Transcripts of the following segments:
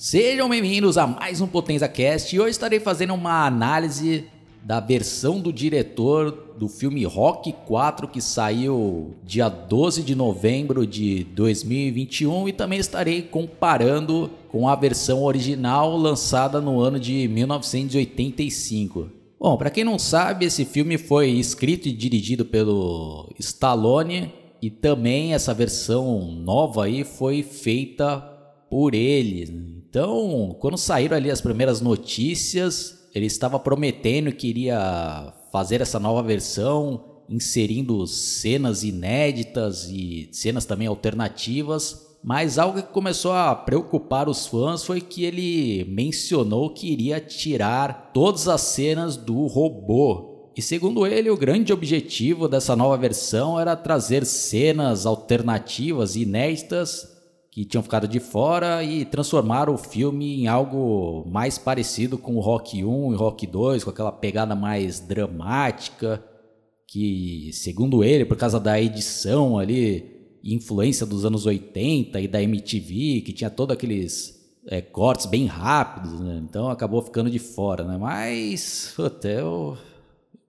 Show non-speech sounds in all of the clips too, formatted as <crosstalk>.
Sejam bem-vindos a mais um Potenza Cast. E hoje estarei fazendo uma análise da versão do diretor do filme Rock 4 que saiu dia 12 de novembro de 2021 e também estarei comparando com a versão original lançada no ano de 1985. Bom, para quem não sabe, esse filme foi escrito e dirigido pelo Stallone. E também essa versão nova aí foi feita por ele. Então, quando saíram ali as primeiras notícias, ele estava prometendo que iria fazer essa nova versão, inserindo cenas inéditas e cenas também alternativas. Mas algo que começou a preocupar os fãs foi que ele mencionou que iria tirar todas as cenas do robô. E segundo ele, o grande objetivo dessa nova versão era trazer cenas alternativas inéditas que tinham ficado de fora e transformaram o filme em algo mais parecido com o Rock 1 e Rock 2, com aquela pegada mais dramática, que, segundo ele, por causa da edição ali, influência dos anos 80 e da MTV, que tinha todos aqueles é, cortes bem rápidos, né? então acabou ficando de fora, né? Mas, puta, eu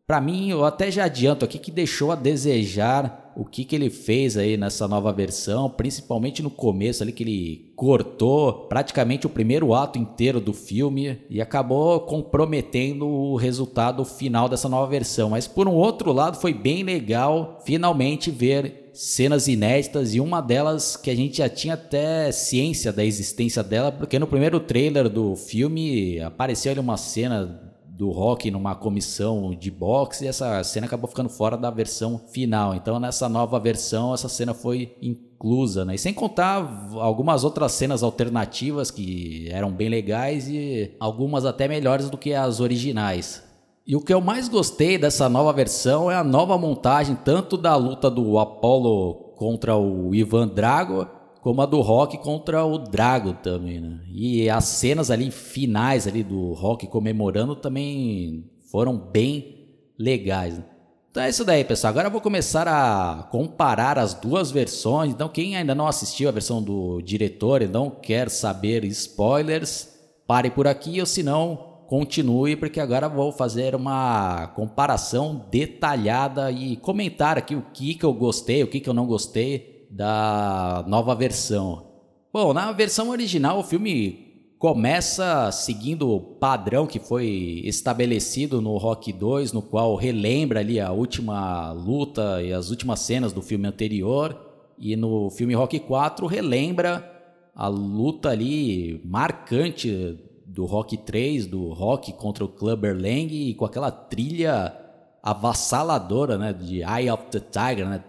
para mim, eu até já adianto aqui que deixou a desejar o que, que ele fez aí nessa nova versão, principalmente no começo ali que ele cortou praticamente o primeiro ato inteiro do filme e acabou comprometendo o resultado final dessa nova versão. Mas por um outro lado, foi bem legal finalmente ver cenas inéditas e uma delas que a gente já tinha até ciência da existência dela, porque no primeiro trailer do filme apareceu ali uma cena do rock numa comissão de boxe e essa cena acabou ficando fora da versão final. Então nessa nova versão essa cena foi inclusa, né? E sem contar algumas outras cenas alternativas que eram bem legais e algumas até melhores do que as originais. E o que eu mais gostei dessa nova versão é a nova montagem tanto da luta do Apollo contra o Ivan Drago como a do Rock contra o Drago também, né? E as cenas ali finais ali do Rock comemorando também foram bem legais. Né? Então é isso daí, pessoal. Agora eu vou começar a comparar as duas versões. Então quem ainda não assistiu a versão do diretor e não quer saber spoilers, pare por aqui ou se não, continue porque agora vou fazer uma comparação detalhada e comentar aqui o que que eu gostei, o que que eu não gostei da nova versão. Bom, na versão original o filme começa seguindo o padrão que foi estabelecido no Rock 2, no qual relembra ali a última luta e as últimas cenas do filme anterior, e no filme Rock 4 relembra a luta ali marcante do Rock 3, do Rock contra o Clubber Lang e com aquela trilha avassaladora, né, de Eye of the Tiger, né?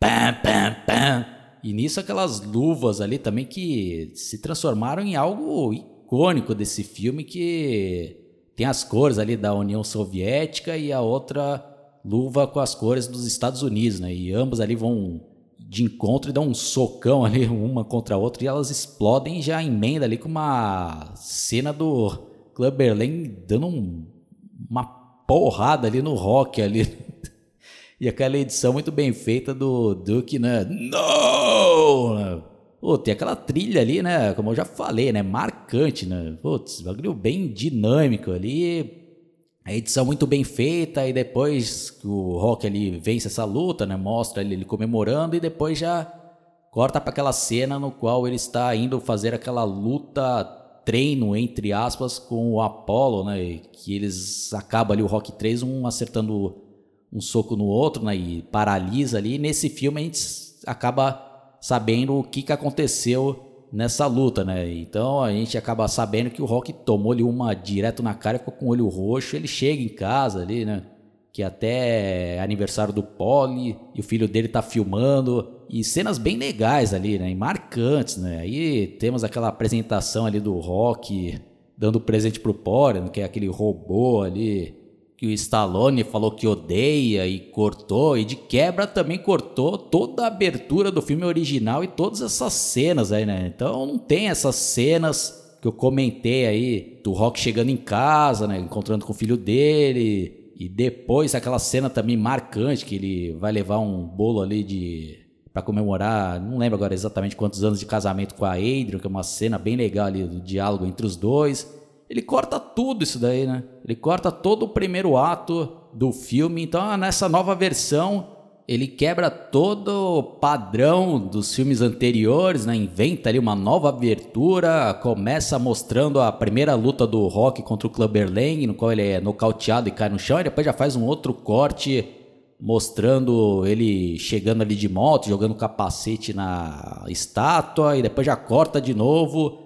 Pam, pam, pam. E nisso aquelas luvas ali também que se transformaram em algo icônico desse filme que tem as cores ali da União Soviética e a outra luva com as cores dos Estados Unidos, né? E ambas ali vão de encontro e dão um socão ali <laughs> uma contra a outra e elas explodem e já emenda ali com uma cena do Clubber Lang dando um, uma porrada ali no rock ali e aquela edição muito bem feita do Duke, né? Não! Pô, tem aquela trilha ali, né? Como eu já falei, né? Marcante, né? Putz, bagulho bem dinâmico ali. A edição muito bem feita e depois que o Rock ali vence essa luta, né? Mostra ele, ele comemorando e depois já corta para aquela cena no qual ele está indo fazer aquela luta treino entre aspas com o Apollo, né? Que eles acabam ali o Rock 3 um acertando um soco no outro, né? E paralisa ali. E nesse filme a gente acaba sabendo o que, que aconteceu nessa luta, né? Então a gente acaba sabendo que o Rock tomou ali uma direto na cara, ficou com o olho roxo. Ele chega em casa ali, né? Que até é aniversário do Polly e o filho dele tá filmando. E cenas bem legais ali, né? E marcantes, né? Aí temos aquela apresentação ali do Rock dando presente pro Polly, que é aquele robô ali que o Stallone falou que odeia e cortou, e de quebra também cortou toda a abertura do filme original e todas essas cenas aí, né? Então não tem essas cenas que eu comentei aí do Rock chegando em casa, né? Encontrando com o filho dele. E depois aquela cena também marcante que ele vai levar um bolo ali de para comemorar, não lembro agora exatamente quantos anos de casamento com a Adrian, que é uma cena bem legal ali do diálogo entre os dois. Ele corta tudo isso daí, né? Ele corta todo o primeiro ato do filme. Então, nessa nova versão, ele quebra todo o padrão dos filmes anteriores, né? inventa ali uma nova abertura, começa mostrando a primeira luta do Rock contra o Clubber Lang, no qual ele é nocauteado e cai no chão, e depois já faz um outro corte mostrando ele chegando ali de moto, jogando capacete na estátua, e depois já corta de novo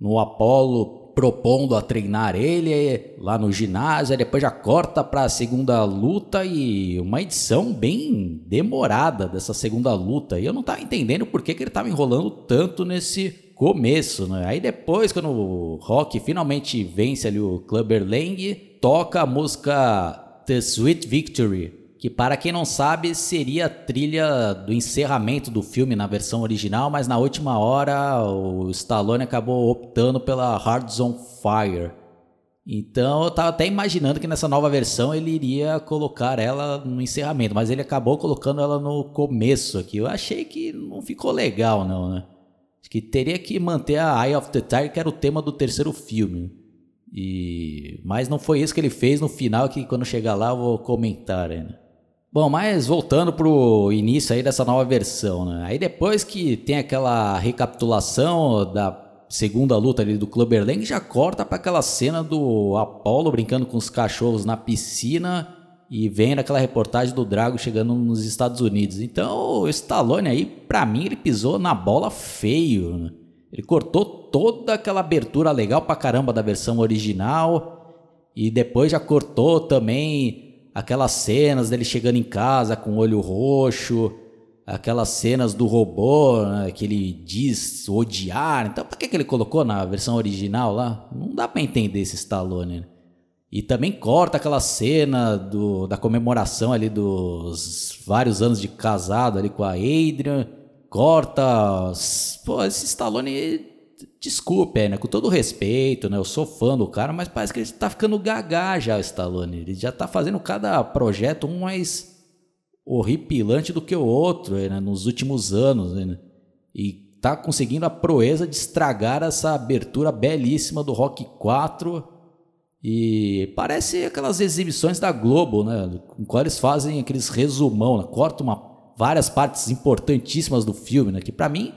no Apollo propondo a treinar ele lá no ginásio, depois já corta para a segunda luta e uma edição bem demorada dessa segunda luta. E eu não tava entendendo por que, que ele tava enrolando tanto nesse começo, né? Aí depois, quando o Rock finalmente vence ali o Clubber Lang, toca a música The Sweet Victory, que para quem não sabe seria a trilha do encerramento do filme na versão original, mas na última hora o Stallone acabou optando pela Hearts on Fire. Então eu tava até imaginando que nessa nova versão ele iria colocar ela no encerramento, mas ele acabou colocando ela no começo aqui. Eu achei que não ficou legal não, né? Acho que teria que manter a Eye of the Tiger, que era o tema do terceiro filme. E mas não foi isso que ele fez no final que quando chegar lá eu vou comentar ainda. Bom, mas voltando pro início aí dessa nova versão, né? Aí depois que tem aquela recapitulação da segunda luta ali do Clubber Lang, já corta para aquela cena do Apollo brincando com os cachorros na piscina e vem aquela reportagem do Drago chegando nos Estados Unidos. Então, o Stallone aí, para mim, ele pisou na bola feio, né? Ele cortou toda aquela abertura legal pra caramba da versão original e depois já cortou também aquelas cenas dele chegando em casa com o olho roxo, aquelas cenas do robô né, que ele diz odiar. Então, por que, que ele colocou na versão original lá? Não dá para entender esse Stallone. Né? E também corta aquela cena do, da comemoração ali dos vários anos de casado ali com a Adrian. Corta. Pô, esse Stallone desculpe, né? Com todo respeito, né? Eu sou fã do cara, mas parece que ele tá ficando gagá já, o Stallone. Ele já tá fazendo cada projeto um mais horripilante do que o outro, né? Nos últimos anos, né? E tá conseguindo a proeza de estragar essa abertura belíssima do Rock 4. E parece aquelas exibições da Globo, né? Com qual eles fazem aqueles resumão, né? cortam uma, várias partes importantíssimas do filme, né? Que para mim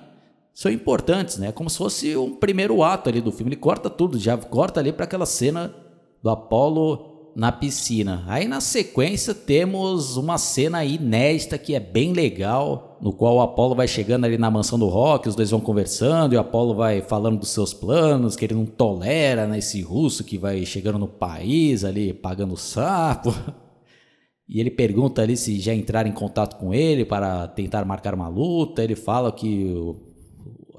são importantes, né? Como se fosse um primeiro ato ali do filme. Ele corta tudo, já corta ali para aquela cena do Apolo na piscina. Aí na sequência temos uma cena inédita que é bem legal, no qual o Apolo vai chegando ali na mansão do Rock, os dois vão conversando e o Apolo vai falando dos seus planos, que ele não tolera né, esse russo que vai chegando no país ali pagando sapo. E ele pergunta ali se já entraram em contato com ele para tentar marcar uma luta. Ele fala que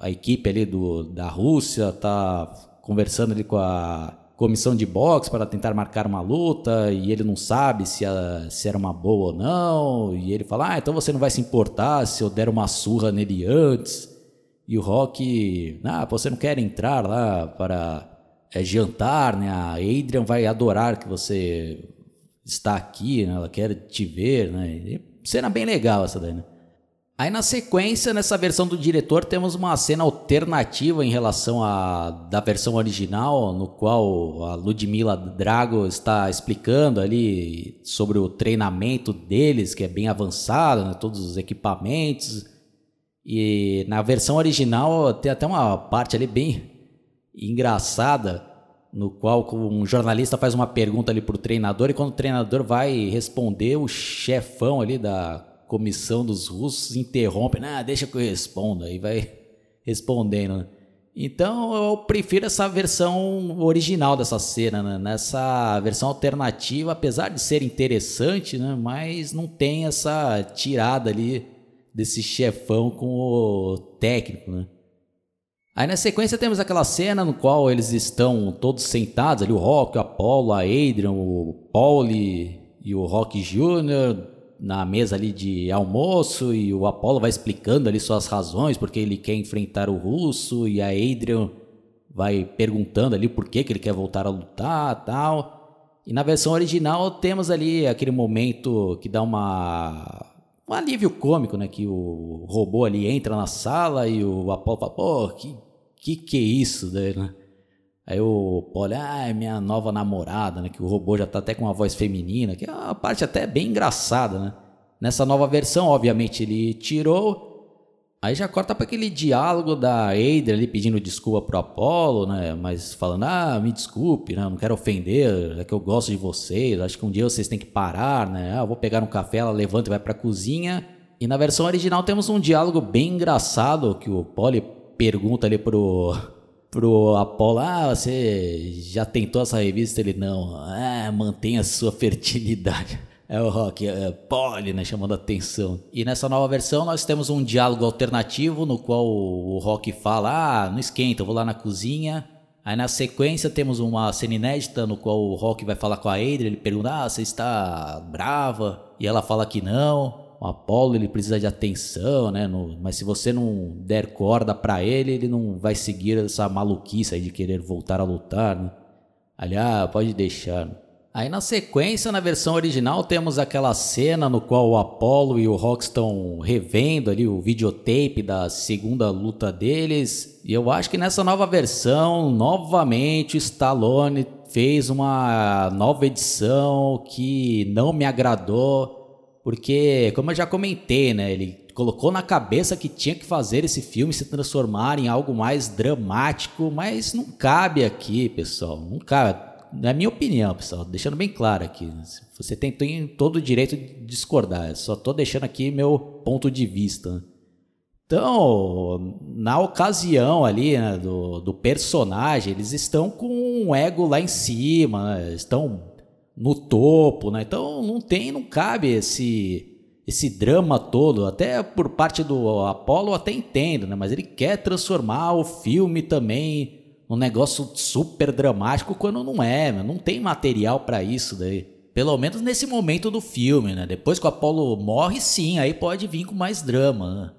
a equipe ali do, da Rússia está conversando ali com a comissão de boxe para tentar marcar uma luta e ele não sabe se, a, se era uma boa ou não. E ele fala: Ah, então você não vai se importar se eu der uma surra nele antes. E o Rock, ah, você não quer entrar lá para é, jantar, né? A Adrian vai adorar que você está aqui, né? Ela quer te ver, né? E cena bem legal essa daí, né? Aí na sequência, nessa versão do diretor, temos uma cena alternativa em relação à da versão original, no qual a Ludmila Drago está explicando ali sobre o treinamento deles, que é bem avançado, né? todos os equipamentos. E na versão original tem até uma parte ali bem engraçada, no qual um jornalista faz uma pergunta ali para o treinador e quando o treinador vai responder, o chefão ali da comissão dos russos interrompe, ah, deixa que eu responda, e vai <laughs> respondendo. Né? Então eu prefiro essa versão original dessa cena, né? nessa versão alternativa, apesar de ser interessante, né? mas não tem essa tirada ali desse chefão com o técnico. Né? Aí na sequência temos aquela cena no qual eles estão todos sentados ali, o Rock, o Apollo, a Adrian, o Pauli e o Rock Jr., na mesa ali de almoço e o Apollo vai explicando ali suas razões porque ele quer enfrentar o russo e a Adrian vai perguntando ali por que, que ele quer voltar a lutar tal. E na versão original temos ali aquele momento que dá uma um alívio cômico, né? Que o robô ali entra na sala e o Apollo fala, pô, que que, que é isso, né? Aí o Polly, ah, é minha nova namorada, né? Que o robô já tá até com uma voz feminina, que é uma parte até bem engraçada, né? Nessa nova versão, obviamente, ele tirou. Aí já corta para aquele diálogo da Ada ali pedindo desculpa pro Apollo, né? Mas falando, ah, me desculpe, né? Não quero ofender, é que eu gosto de vocês, acho que um dia vocês têm que parar, né? Ah, eu vou pegar um café, ela levanta e vai pra cozinha. E na versão original temos um diálogo bem engraçado que o Polly pergunta ali pro, pro Apolo, ah, você já tentou essa revista? Ele, não, ah, mantenha sua fertilidade. <laughs> É o Rock, é, Polly, né, chamando a atenção. E nessa nova versão nós temos um diálogo alternativo no qual o Rock fala, ah, não esquenta, eu vou lá na cozinha. Aí na sequência temos uma cena inédita no qual o Rock vai falar com a Adrian, ele pergunta, ah, você está brava? E ela fala que não o Apolo ele precisa de atenção, né? No, mas se você não der corda para ele, ele não vai seguir essa maluquice aí de querer voltar a lutar, né? Aliás, pode deixar. Aí na sequência, na versão original, temos aquela cena no qual o Apollo e o Rock estão revendo ali o videotape da segunda luta deles. E eu acho que nessa nova versão, novamente, Stallone fez uma nova edição que não me agradou porque, como eu já comentei, né, ele colocou na cabeça que tinha que fazer esse filme se transformar em algo mais dramático, mas não cabe aqui, pessoal. Não cabe. Na minha opinião, pessoal, deixando bem claro aqui. Você tem, tem todo o direito de discordar. Só estou deixando aqui meu ponto de vista. Então, na ocasião ali né, do, do personagem, eles estão com um ego lá em cima, né, estão no topo, né? Então não tem, não cabe esse esse drama todo, até por parte do Apollo até entendo, né? Mas ele quer transformar o filme também num negócio super dramático quando não é, não tem material para isso daí. Pelo menos nesse momento do filme, né? Depois que o Apollo morre, sim, aí pode vir com mais drama, né?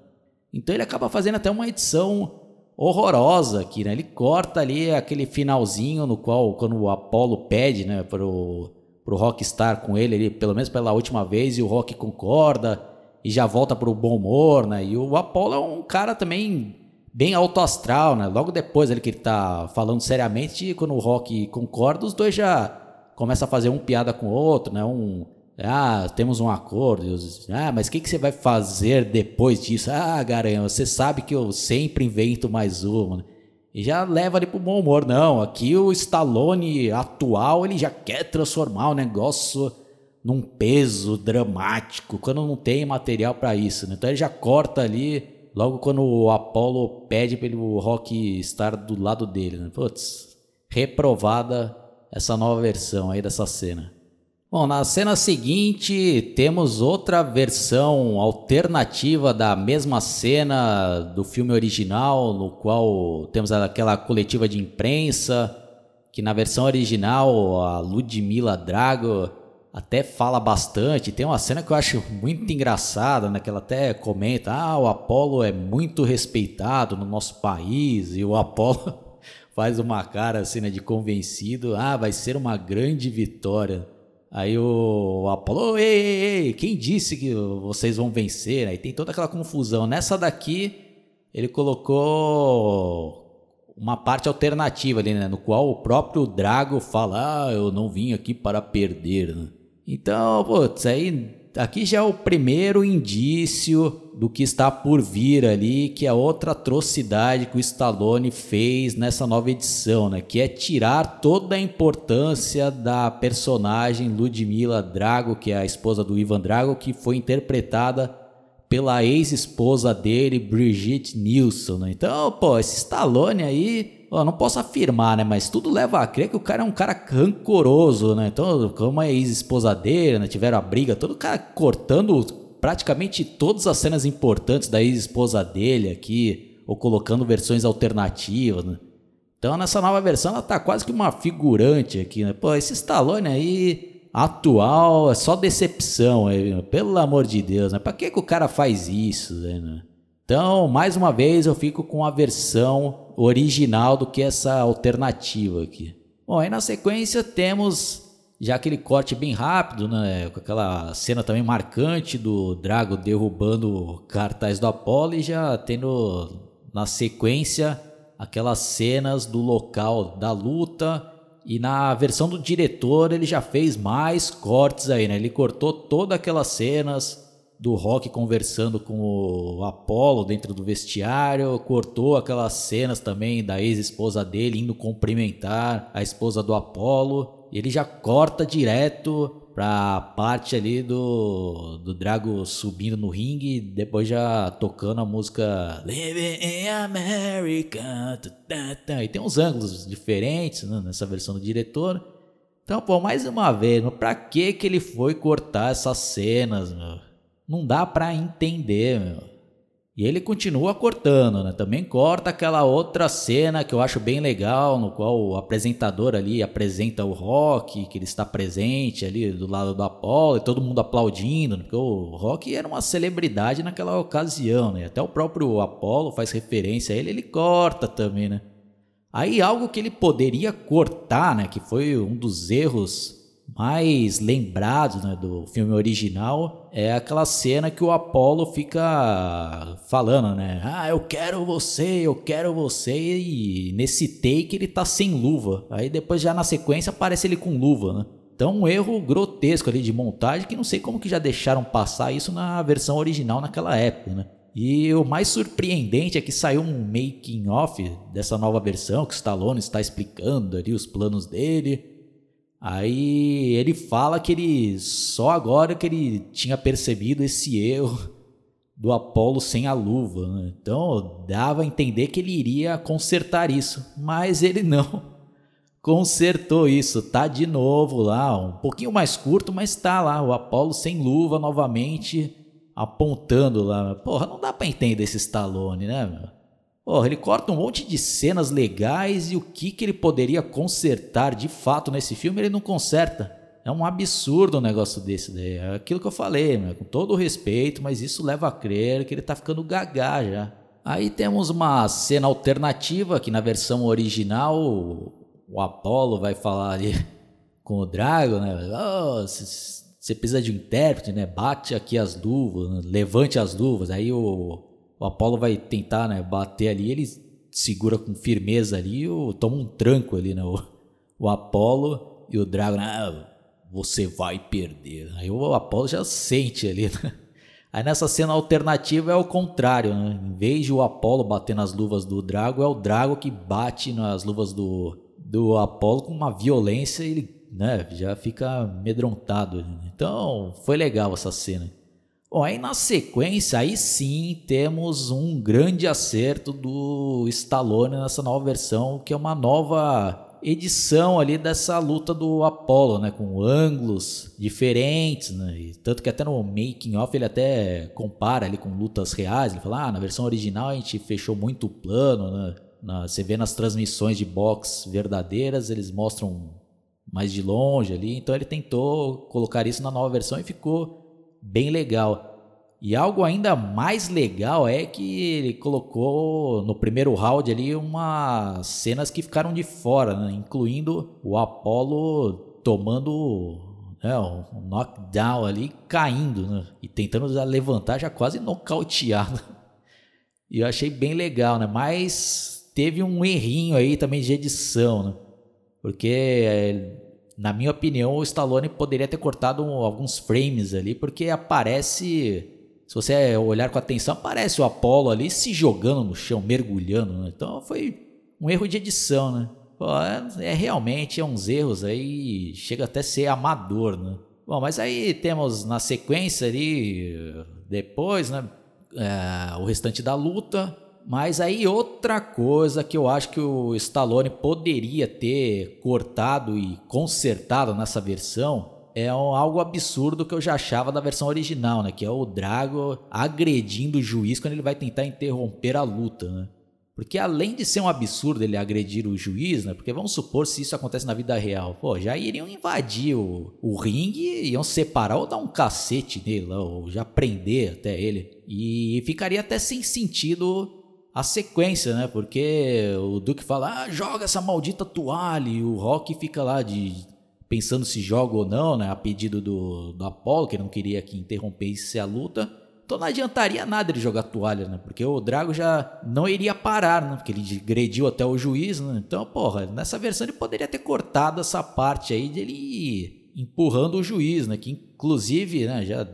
Então ele acaba fazendo até uma edição horrorosa aqui, né? Ele corta ali aquele finalzinho no qual quando o Apollo pede, né, pro pro Rock estar com ele, ele, pelo menos pela última vez, e o Rock concorda e já volta pro bom humor, né? E o Apollo é um cara também bem alto astral, né? Logo depois ele que ele tá falando seriamente, quando o Rock concorda, os dois já começam a fazer um piada com o outro, né? Um ah, temos um acordo. Ah, mas o que, que você vai fazer depois disso? Ah, Garanhão, você sabe que eu sempre invento mais uma. E já leva ali pro bom humor. Não, aqui o Stallone atual, ele já quer transformar o negócio num peso dramático, quando não tem material para isso. Né? Então ele já corta ali, logo quando o Apollo pede para o Rock estar do lado dele. Né? Putz, reprovada essa nova versão aí dessa cena. Bom, na cena seguinte temos outra versão alternativa da mesma cena do filme original, no qual temos aquela coletiva de imprensa, que na versão original a Ludmila Drago até fala bastante. Tem uma cena que eu acho muito engraçada, né, que ela até comenta: "Ah, o Apolo é muito respeitado no nosso país" e o Apolo <laughs> faz uma cara assim, né, de convencido: "Ah, vai ser uma grande vitória". Aí o Apolo, ei, ei, ei, quem disse que vocês vão vencer? Aí tem toda aquela confusão. Nessa daqui, ele colocou uma parte alternativa ali, né? No qual o próprio Drago fala, ah, eu não vim aqui para perder? Então, putz, aí aqui já é o primeiro indício do que está por vir ali, que é outra atrocidade que o Stallone fez nessa nova edição, né? Que é tirar toda a importância da personagem Ludmila Drago, que é a esposa do Ivan Drago, que foi interpretada pela ex-esposa dele, Brigitte Nielsen. Né? Então, pô, esse Stallone aí eu não posso afirmar, né? Mas tudo leva a crer que o cara é um cara rancoroso, né? Então, como a ex-esposa dele, né? Tiveram a briga, todo cara cortando praticamente todas as cenas importantes da ex-esposa dele aqui, ou colocando versões alternativas, né? Então, nessa nova versão, ela tá quase que uma figurante aqui, né? Pô, esse Stallone aí, atual, é só decepção, é, pelo amor de Deus, né? Pra que, que o cara faz isso, né? Então, mais uma vez, eu fico com a versão original do que essa alternativa aqui. Bom, aí na sequência temos já aquele corte bem rápido, né? Com aquela cena também marcante do Drago derrubando cartaz do Apollo e já tendo na sequência aquelas cenas do local da luta. E na versão do diretor ele já fez mais cortes aí, né? Ele cortou todas aquelas cenas do Rock conversando com o Apollo dentro do vestiário, cortou aquelas cenas também da ex-esposa dele indo cumprimentar a esposa do Apollo. Ele já corta direto pra parte ali do, do Drago subindo no ringue, depois já tocando a música Living in America. E tem uns ângulos diferentes né, nessa versão do diretor. Então, pô, mais uma vez, pra que que ele foi cortar essas cenas, meu? Não dá pra entender, meu. E ele continua cortando, né? Também corta aquela outra cena que eu acho bem legal, no qual o apresentador ali apresenta o rock, que ele está presente ali do lado do Apollo, e todo mundo aplaudindo, porque o rock era uma celebridade naquela ocasião, né? Até o próprio Apollo faz referência a ele, ele corta também, né? Aí algo que ele poderia cortar, né? Que foi um dos erros mais lembrado né, do filme original é aquela cena que o Apollo fica falando, né? Ah, eu quero você, eu quero você. E nesse take ele tá sem luva. Aí depois já na sequência aparece ele com luva, né? Então um erro grotesco ali de montagem que não sei como que já deixaram passar isso na versão original naquela época, né? E o mais surpreendente é que saiu um making off dessa nova versão que o Stallone está explicando ali os planos dele. Aí ele fala que ele só agora que ele tinha percebido esse erro do Apolo sem a luva. Né? Então dava a entender que ele iria consertar isso, mas ele não <laughs> consertou isso. Tá de novo lá, um pouquinho mais curto, mas tá lá o Apolo sem luva novamente apontando lá. Porra, não dá para entender esse Stallone, né? Meu? Porra, ele corta um monte de cenas legais e o que, que ele poderia consertar de fato nesse filme ele não conserta. É um absurdo um negócio desse daí. É aquilo que eu falei, né? com todo o respeito, mas isso leva a crer que ele tá ficando gagá já. Aí temos uma cena alternativa que na versão original o Apollo vai falar ali <laughs> com o Drago, né? Você oh, precisa de um intérprete, né? Bate aqui as luvas, levante as luvas. Aí o o Apollo vai tentar né, bater ali, ele segura com firmeza ali, ou toma um tranco ali, né? O, o Apollo e o Dragon, ah, você vai perder. Aí o Apollo já sente ali, né? Aí nessa cena alternativa é o contrário, né? Em vez de o Apollo bater nas luvas do Drago, é o Drago que bate nas luvas do, do Apollo com uma violência e ele né, já fica amedrontado. Então foi legal essa cena. Bom, aí na sequência, aí sim temos um grande acerto do Stallone nessa nova versão, que é uma nova edição ali dessa luta do Apollo, né, com ângulos diferentes, né, e tanto que até no making off ele até compara ali com lutas reais, ele fala, ah, na versão original a gente fechou muito plano, né, na, você vê nas transmissões de box verdadeiras, eles mostram mais de longe ali, então ele tentou colocar isso na nova versão e ficou bem legal. E algo ainda mais legal é que ele colocou no primeiro round ali umas cenas que ficaram de fora, né? incluindo o Apollo tomando né, um knockdown ali, caindo né? e tentando levantar, já quase nocauteado. <laughs> E eu achei bem legal, né? Mas teve um errinho aí também de edição, né? Porque eh, na minha opinião, o Stallone poderia ter cortado alguns frames ali, porque aparece. Se você olhar com atenção, aparece o Apollo ali se jogando no chão, mergulhando. Né? Então foi um erro de edição, né? É, é, realmente é uns erros aí, chega até a ser amador, né? Bom, mas aí temos na sequência ali, depois, né? É, o restante da luta. Mas aí outra coisa que eu acho que o Stallone poderia ter cortado e consertado nessa versão é algo absurdo que eu já achava da versão original, né? Que é o Drago agredindo o juiz quando ele vai tentar interromper a luta, né? Porque além de ser um absurdo ele agredir o juiz, né? Porque vamos supor se isso acontece na vida real, pô, já iriam invadir o, o ringue, iam separar ou dar um cacete nele, ou já prender até ele. E ficaria até sem sentido a sequência, né? Porque o Duke fala, ah, joga essa maldita toalha, e o Rock fica lá de pensando se joga ou não, né? A pedido do, do Apollo, que não queria que interrompesse a luta. Então não adiantaria nada ele jogar toalha, né? Porque o Drago já não iria parar, né? Porque ele agrediu até o juiz, né? Então, porra, nessa versão ele poderia ter cortado essa parte aí dele empurrando o juiz, né? Que inclusive, né, já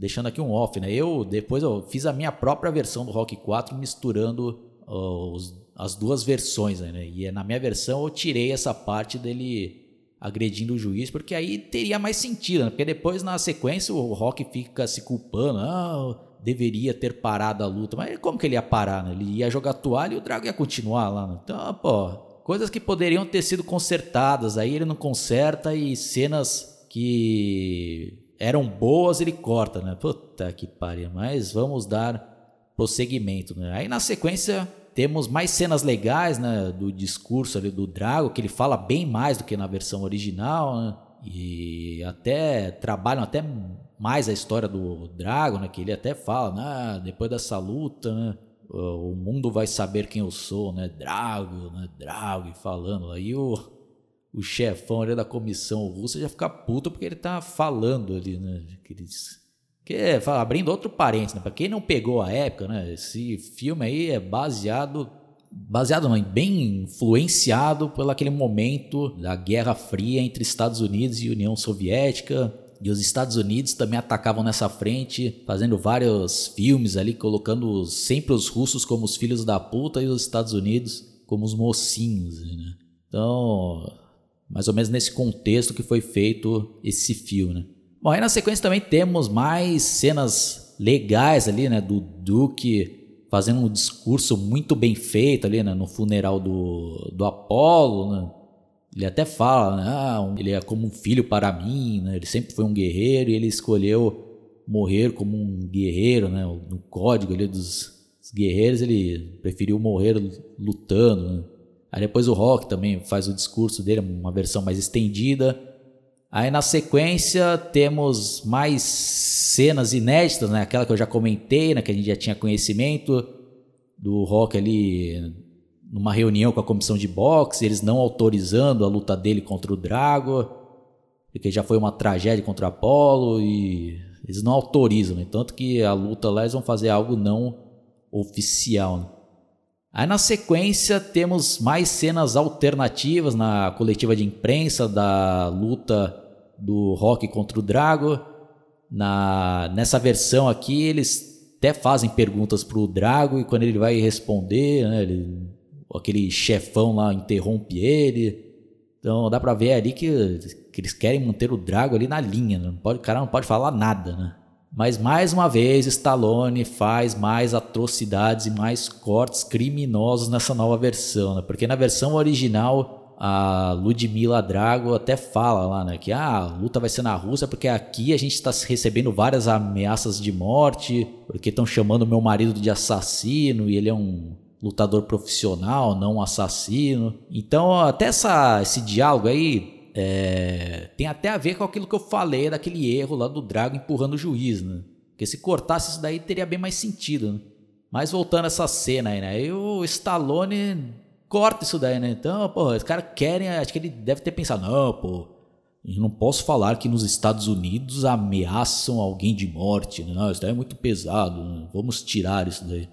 deixando aqui um off, né? Eu depois eu fiz a minha própria versão do Rock 4 misturando os, as duas versões, né? E é na minha versão eu tirei essa parte dele agredindo o juiz, porque aí teria mais sentido, né? Porque depois na sequência o Rock fica se culpando, ah, deveria ter parado a luta, mas como que ele ia parar, né? Ele ia jogar toalha e o Drago ia continuar lá, né? Então, pô, coisas que poderiam ter sido consertadas, aí ele não conserta e cenas que eram boas ele corta, né? Puta que pariu, mas vamos dar prosseguimento, né? Aí na sequência temos mais cenas legais, né, do discurso ali do Drago, que ele fala bem mais do que na versão original, né? E até trabalham até mais a história do Drago, né, que ele até fala, né, depois dessa luta, né, o mundo vai saber quem eu sou, né, Drago, né, Drago, e falando. Aí o, o chefão ali da comissão russa já fica puto porque ele tá falando ali, né, que eles que é, abrindo outro parênteses, né? Para quem não pegou a época, né? Esse filme aí é baseado baseado não, bem influenciado pelo aquele momento da Guerra Fria entre Estados Unidos e União Soviética. E os Estados Unidos também atacavam nessa frente, fazendo vários filmes ali, colocando sempre os russos como os filhos da puta e os Estados Unidos como os mocinhos. Né? Então, mais ou menos nesse contexto que foi feito esse filme. Né? Bom, aí na sequência também temos mais cenas legais ali, né? Do Duke fazendo um discurso muito bem feito ali, né? No funeral do, do Apolo, né? Ele até fala, né? Ah, ele é como um filho para mim, né? Ele sempre foi um guerreiro e ele escolheu morrer como um guerreiro, né? No código ali dos guerreiros, ele preferiu morrer lutando, né? Aí depois o Rock também faz o discurso dele, uma versão mais estendida. Aí na sequência temos mais cenas inéditas, né? Aquela que eu já comentei, né? Que a gente já tinha conhecimento do Rock ali numa reunião com a comissão de boxe, eles não autorizando a luta dele contra o Drago, porque já foi uma tragédia contra o Apollo e eles não autorizam, né? Tanto que a luta lá eles vão fazer algo não oficial. Né? Aí na sequência temos mais cenas alternativas na coletiva de imprensa da luta do Rock contra o Drago. Na, nessa versão aqui eles até fazem perguntas pro Drago e quando ele vai responder, né, ele, aquele chefão lá interrompe ele. Então dá pra ver ali que, que eles querem manter o Drago ali na linha, né? não pode, o cara não pode falar nada, né? Mas mais uma vez, Stallone faz mais atrocidades e mais cortes criminosos nessa nova versão, né? Porque na versão original, a Ludmila Drago até fala lá, né? Que ah, a luta vai ser na Rússia porque aqui a gente está recebendo várias ameaças de morte, porque estão chamando meu marido de assassino e ele é um lutador profissional, não um assassino. Então, até essa, esse diálogo aí é, tem até a ver com aquilo que eu falei daquele erro lá do Drago empurrando o juiz, né? Porque se cortasse isso daí teria bem mais sentido, né? Mas voltando a essa cena aí, né? E o Stallone corta isso daí, né? Então, pô, os caras querem, acho que ele deve ter pensado, não, pô, eu não posso falar que nos Estados Unidos ameaçam alguém de morte, né? Não, isso daí é muito pesado, né? vamos tirar isso daí.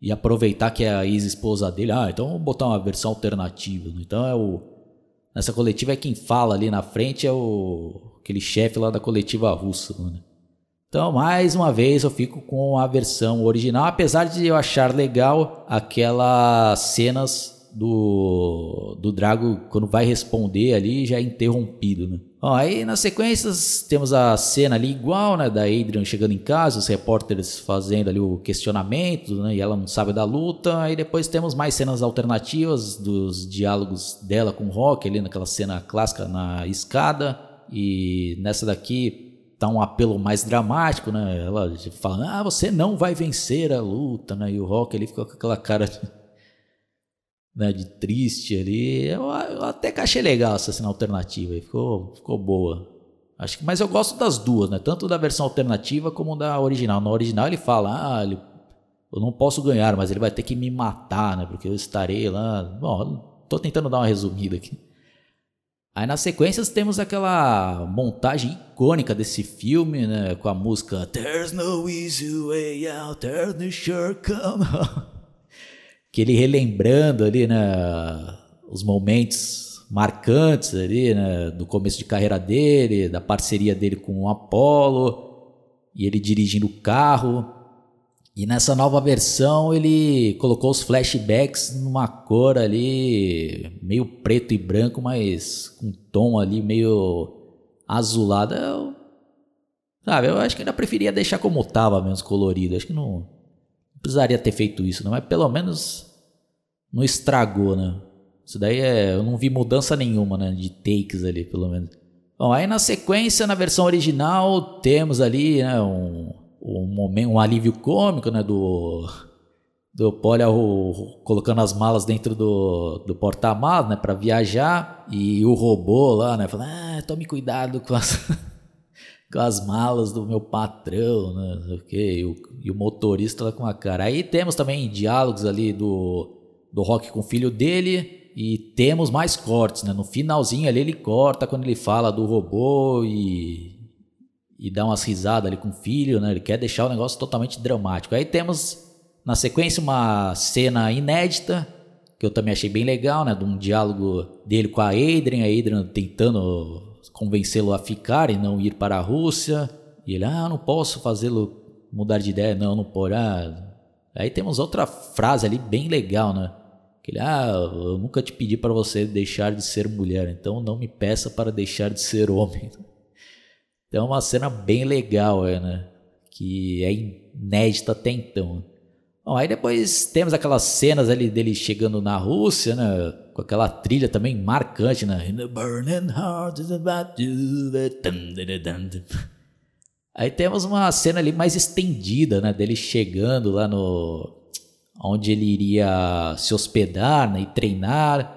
E aproveitar que é a ex-esposa dele, ah, então vamos botar uma versão alternativa. Né? Então é o Nessa coletiva é quem fala ali na frente é o aquele chefe lá da coletiva russa. Né? Então, mais uma vez, eu fico com a versão original, apesar de eu achar legal aquelas cenas do, do Drago quando vai responder ali já é interrompido, né? Aí nas sequências temos a cena ali igual, né, da Adrian chegando em casa, os repórteres fazendo ali o questionamento, né, e ela não sabe da luta. Aí depois temos mais cenas alternativas dos diálogos dela com o Rock ali naquela cena clássica na escada. E nessa daqui tá um apelo mais dramático, né? Ela fala: "Ah, você não vai vencer a luta", né? E o Rock ele ficou com aquela cara de né, de triste ali. Eu, eu até que achei legal essa cena alternativa, ficou, ficou boa. Acho que, mas eu gosto das duas, né? Tanto da versão alternativa como da original. Na original ele fala, ah, ele, eu não posso ganhar, mas ele vai ter que me matar, né? Porque eu estarei lá. Bom, tô tentando dar uma resumida aqui. Aí nas sequências temos aquela montagem icônica desse filme, né? Com a música There's no easy way out, there's no shortcome. <laughs> que ele relembrando ali, né? Os momentos marcantes ali, né? Do começo de carreira dele, da parceria dele com o Apollo. E ele dirigindo o carro. E nessa nova versão ele colocou os flashbacks numa cor ali meio preto e branco, mas com um tom ali meio azulado. Eu, sabe, eu acho que ainda preferia deixar como tava menos colorido. Acho que não, não precisaria ter feito isso, não, mas pelo menos não estragou, né? Isso daí é, eu não vi mudança nenhuma, né, de takes ali, pelo menos. Bom, aí na sequência, na versão original, temos ali, né, um um momento, um alívio cômico, né, do do Polya colocando as malas dentro do, do porta-malas, né, para viajar e o robô lá, né, falando: "Ah, tome cuidado com as <laughs> com as malas do meu patrão, né, ok, e o, e o motorista lá com a cara. Aí temos também diálogos ali do do Rock com o filho dele e temos mais cortes, né? No finalzinho ali ele corta quando ele fala do robô e e dá umas risadas ali com o filho, né? Ele quer deixar o negócio totalmente dramático. Aí temos na sequência uma cena inédita que eu também achei bem legal, né? De um diálogo dele com a Adrian, a Adrian tentando convencê-lo a ficar e não ir para a Rússia. E ele, ah, não posso fazê-lo mudar de ideia, não, não pode. Ah. Aí temos outra frase ali bem legal, né? Que ele, ah, eu nunca te pedi para você deixar de ser mulher, então não me peça para deixar de ser homem. <laughs> Então é uma cena bem legal, é, né? Que é inédita até então. Bom, aí depois temos aquelas cenas ali dele chegando na Rússia, né? Com aquela trilha também marcante, né? In the burning heart is about you. Aí temos uma cena ali mais estendida, né? Dele chegando lá no... Onde ele iria se hospedar né? e treinar.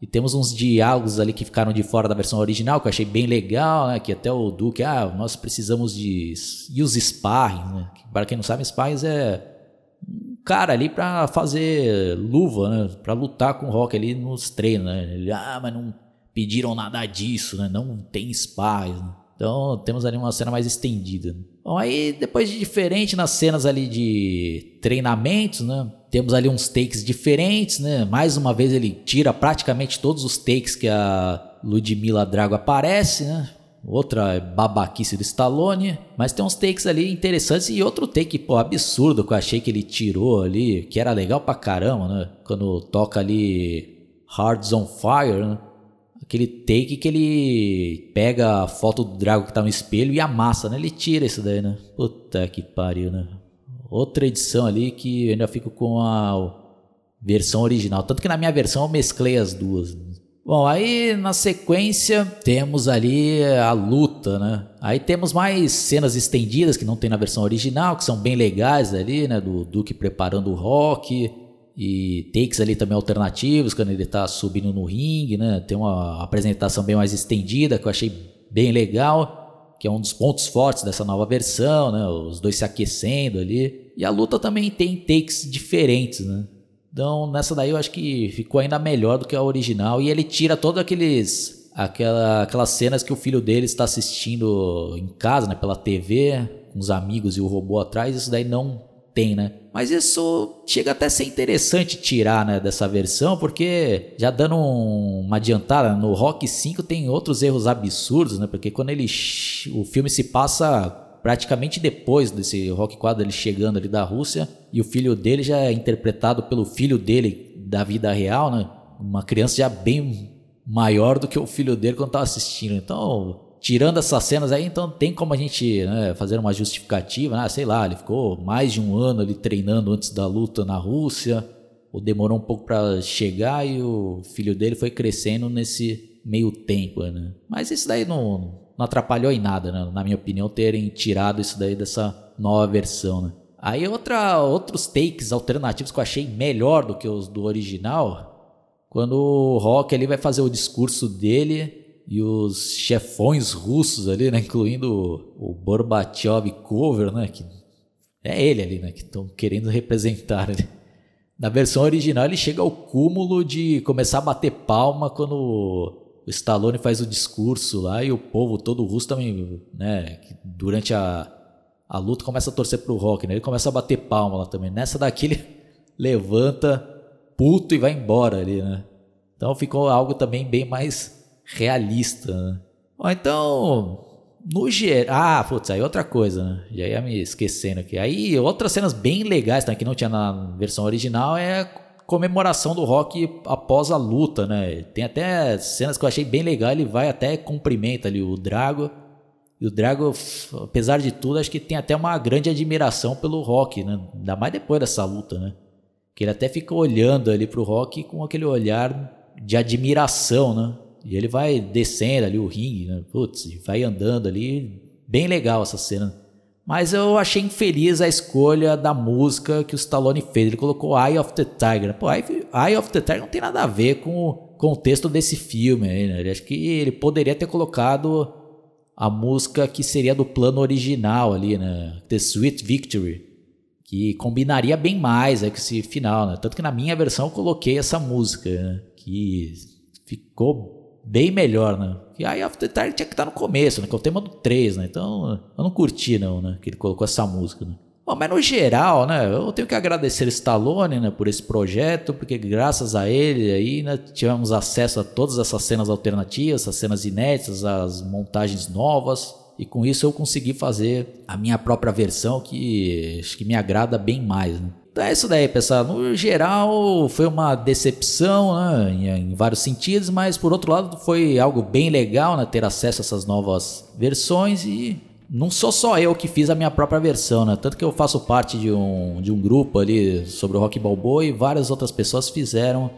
E temos uns diálogos ali que ficaram de fora da versão original, que eu achei bem legal, né? Que até o Duque, ah, nós precisamos de. E os sparring, né? Para quem não sabe, sparring é um cara ali para fazer luva, né? Para lutar com o Rock ali nos treinos, né? Ele, ah, mas não pediram nada disso, né? Não tem sparring. Né? Então temos ali uma cena mais estendida. Bom, aí depois de diferente nas cenas ali de treinamentos, né? Temos ali uns takes diferentes, né? Mais uma vez ele tira praticamente todos os takes que a Ludmilla Drago aparece, né? Outra babaquice do Stallone, mas tem uns takes ali interessantes e outro take, pô, absurdo que eu achei que ele tirou ali, que era legal pra caramba, né? Quando toca ali Hearts on Fire, né? Aquele take que ele pega a foto do Drago que tá no espelho e amassa, né? Ele tira isso daí, né? Puta que pariu, né? outra edição ali que eu ainda fico com a versão original. Tanto que na minha versão eu mesclei as duas. Bom, aí na sequência temos ali a luta, né? Aí temos mais cenas estendidas que não tem na versão original, que são bem legais ali, né? Do Duke preparando o rock e takes ali também alternativos quando ele tá subindo no ringue, né? Tem uma apresentação bem mais estendida que eu achei bem legal que é um dos pontos fortes dessa nova versão, né? Os dois se aquecendo ali. E a luta também tem takes diferentes, né? Então, nessa daí eu acho que ficou ainda melhor do que a original. E ele tira todos aqueles. Aquela, aquelas cenas que o filho dele está assistindo em casa, né? Pela TV, com os amigos e o robô atrás. Isso daí não tem, né? Mas isso chega até a ser interessante tirar né, dessa versão, porque já dando um, uma adiantada, no Rock 5 tem outros erros absurdos, né? Porque quando ele o filme se passa praticamente depois desse Rock 4 ele chegando ali da Rússia e o filho dele já é interpretado pelo filho dele da vida real, né? Uma criança já bem maior do que o filho dele quando estava assistindo. Então, tirando essas cenas aí, então tem como a gente né, fazer uma justificativa, né? sei lá, ele ficou mais de um ano ali treinando antes da luta na Rússia, ou demorou um pouco para chegar e o filho dele foi crescendo nesse meio tempo, né? Mas isso daí não, não atrapalhou em nada, né? na minha opinião, terem tirado isso daí dessa nova versão, né? Aí outra, outros takes alternativos que eu achei melhor do que os do original, quando o Rock ali vai fazer o discurso dele e os chefões russos ali, né, incluindo o Gorbachev Cover, né, que é ele ali, né, que estão querendo representar. Na versão original ele chega ao cúmulo de começar a bater palma quando o Stallone faz o discurso lá e o povo todo russo também, né, durante a, a luta começa a torcer pro Rock, né? Ele começa a bater palma lá também. Nessa daqui ele <laughs> levanta puto e vai embora ali, né? Então ficou algo também bem mais realista, né? Então, no geral. Ah, putz, aí outra coisa, né? Já ia me esquecendo aqui. Aí, outras cenas bem legais também, que não tinha na versão original, é a comemoração do Rock após a luta, né? Tem até cenas que eu achei bem legal. Ele vai até cumprimenta ali o Drago. E o Drago, apesar de tudo, acho que tem até uma grande admiração pelo Rock, né? Ainda mais depois dessa luta, né? Que ele até fica olhando ali pro Rock com aquele olhar de admiração, né? E ele vai descendo ali o ringue, né? Putz, vai andando ali. Bem legal essa cena. Mas eu achei infeliz a escolha da música que o Stallone fez. Ele colocou Eye of the Tiger. Pô, Eye of the Tiger não tem nada a ver com o contexto desse filme né? Acho que ele poderia ter colocado a música que seria do plano original ali, né? The Sweet Victory. Que combinaria bem mais aí com esse final, né? Tanto que na minha versão eu coloquei essa música, né? Que ficou bem melhor, né? E aí After Dark tinha que estar no começo, né? Que é o tema do 3, né? Então eu não curti, não, né? Que ele colocou essa música, né? Bom, mas no geral, né? Eu tenho que agradecer Stallone, né? Por esse projeto, porque graças a ele aí, né? Tivemos acesso a todas essas cenas alternativas, essas cenas inéditas, as montagens novas. E com isso eu consegui fazer a minha própria versão que acho que me agrada bem mais. Né? Então é isso daí, pessoal. No geral, foi uma decepção né, em, vários sentidos, mas por outro lado, foi algo bem legal né, ter acesso a essas novas versões e não sou só eu que fiz a minha própria versão, né? Tanto que eu faço parte de um, de um grupo ali sobre o rock balboa e várias outras pessoas fizeram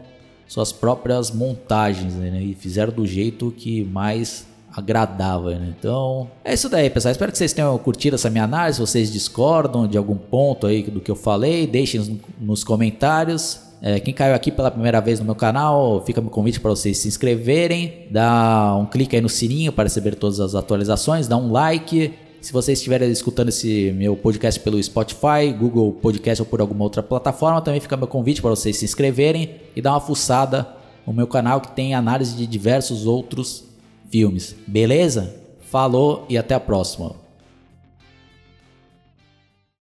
suas próprias montagens né, e fizeram do jeito que mais agradável, né? Então, é isso daí, pessoal. Espero que vocês tenham curtido essa minha análise. Se vocês discordam de algum ponto aí do que eu falei, deixem nos comentários. É, quem caiu aqui pela primeira vez no meu canal, fica meu convite para vocês se inscreverem, dá um clique aí no sininho para receber todas as atualizações, dá um like. Se vocês estiverem escutando esse meu podcast pelo Spotify, Google Podcast ou por alguma outra plataforma, também fica meu convite para vocês se inscreverem e dar uma fuçada no meu canal que tem análise de diversos outros filmes. Beleza? Falou e até a próxima.